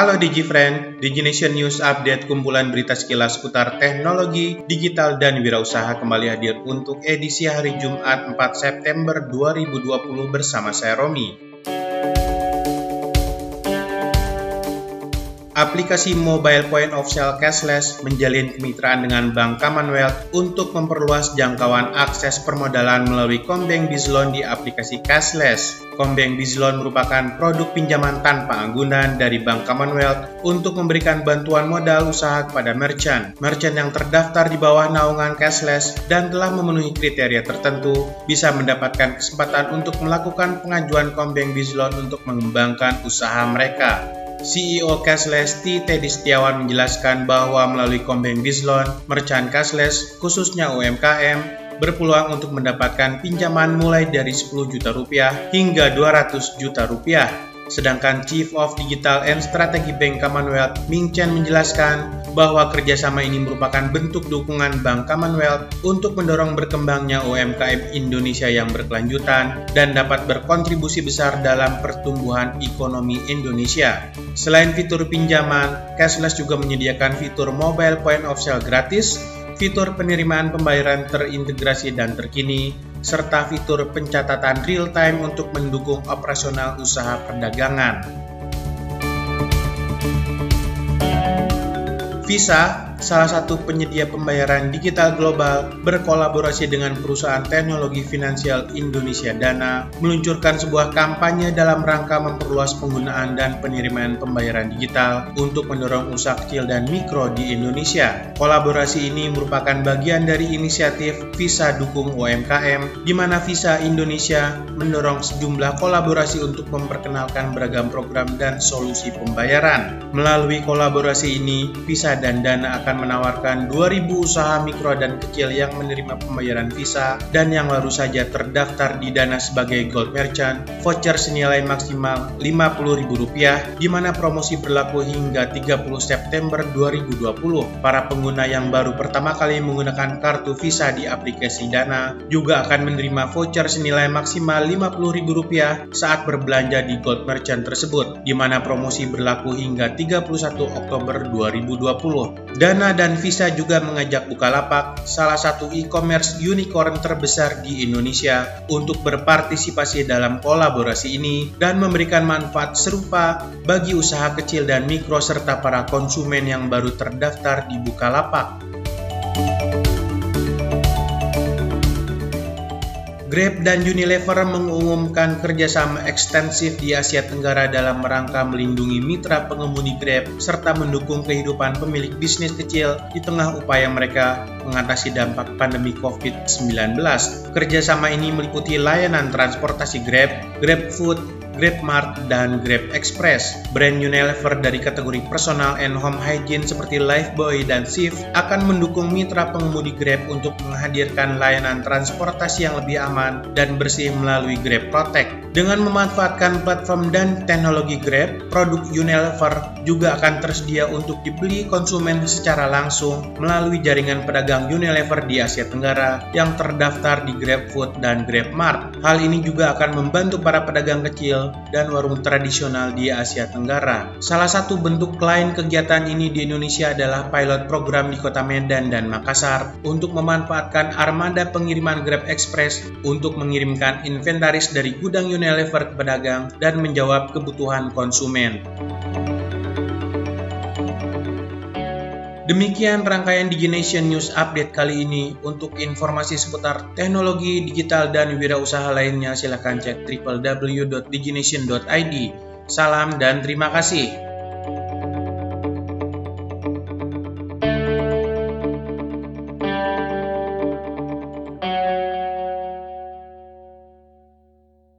Halo DigiFriend, DigiNation News Update kumpulan berita sekilas seputar teknologi, digital, dan wirausaha kembali hadir untuk edisi hari Jumat 4 September 2020 bersama saya Romi. Aplikasi mobile point of sale cashless menjalin kemitraan dengan Bank Commonwealth untuk memperluas jangkauan akses permodalan melalui Kombeng Bizloan di aplikasi cashless. Kombeng Bizloan merupakan produk pinjaman tanpa anggunan dari Bank Commonwealth untuk memberikan bantuan modal usaha kepada merchant. Merchant yang terdaftar di bawah naungan cashless dan telah memenuhi kriteria tertentu bisa mendapatkan kesempatan untuk melakukan pengajuan Kombeng Bizloan untuk mengembangkan usaha mereka. CEO Cashless T. Teddy Setiawan menjelaskan bahwa melalui Kombeng Bizloan, merchant cashless, khususnya UMKM, berpeluang untuk mendapatkan pinjaman mulai dari 10 juta rupiah hingga 200 juta rupiah Sedangkan Chief of Digital and Strategy Bank Commonwealth, Ming Chen menjelaskan bahwa kerjasama ini merupakan bentuk dukungan Bank Commonwealth untuk mendorong berkembangnya UMKM Indonesia yang berkelanjutan dan dapat berkontribusi besar dalam pertumbuhan ekonomi Indonesia. Selain fitur pinjaman, Cashless juga menyediakan fitur mobile point of sale gratis, fitur penerimaan pembayaran terintegrasi dan terkini, serta fitur pencatatan real-time untuk mendukung operasional usaha perdagangan. Visa salah satu penyedia pembayaran digital global, berkolaborasi dengan perusahaan teknologi finansial Indonesia Dana, meluncurkan sebuah kampanye dalam rangka memperluas penggunaan dan penerimaan pembayaran digital untuk mendorong usaha kecil dan mikro di Indonesia. Kolaborasi ini merupakan bagian dari inisiatif Visa Dukung UMKM, di mana Visa Indonesia mendorong sejumlah kolaborasi untuk memperkenalkan beragam program dan solusi pembayaran. Melalui kolaborasi ini, Visa dan Dana akan akan menawarkan 2.000 usaha mikro dan kecil yang menerima pembayaran visa dan yang baru saja terdaftar di Dana sebagai Gold Merchant, voucher senilai maksimal Rp50.000 di mana promosi berlaku hingga 30 September 2020. Para pengguna yang baru pertama kali menggunakan kartu visa di aplikasi Dana juga akan menerima voucher senilai maksimal Rp50.000 saat berbelanja di Gold Merchant tersebut, di mana promosi berlaku hingga 31 Oktober 2020. Dan Dana dan Visa juga mengajak Bukalapak, salah satu e-commerce unicorn terbesar di Indonesia, untuk berpartisipasi dalam kolaborasi ini dan memberikan manfaat serupa bagi usaha kecil dan mikro serta para konsumen yang baru terdaftar di Bukalapak. Grab dan Unilever mengumumkan kerjasama ekstensif di Asia Tenggara dalam rangka melindungi mitra pengemudi Grab serta mendukung kehidupan pemilik bisnis kecil di tengah upaya mereka mengatasi dampak pandemi COVID-19. Kerjasama ini meliputi layanan transportasi Grab, Grab Food, GrabMart, dan Grab Express. Brand Unilever dari kategori personal and home hygiene seperti Lifebuoy dan Shift akan mendukung mitra pengemudi Grab untuk menghadirkan layanan transportasi yang lebih aman dan bersih melalui Grab Protect. Dengan memanfaatkan platform dan teknologi Grab, produk Unilever juga akan tersedia untuk dibeli konsumen secara langsung melalui jaringan pedagang Unilever di Asia Tenggara yang terdaftar di GrabFood dan GrabMart. Hal ini juga akan membantu para pedagang kecil dan warung tradisional di Asia Tenggara. Salah satu bentuk lain kegiatan ini di Indonesia adalah pilot program di Kota Medan dan Makassar untuk memanfaatkan armada pengiriman Grab Express untuk mengirimkan inventaris dari gudang Unilever ke pedagang dan menjawab kebutuhan konsumen. Demikian rangkaian DigiNation News Update kali ini. Untuk informasi seputar teknologi, digital, dan wirausaha lainnya silahkan cek www.digination.id. Salam dan terima kasih.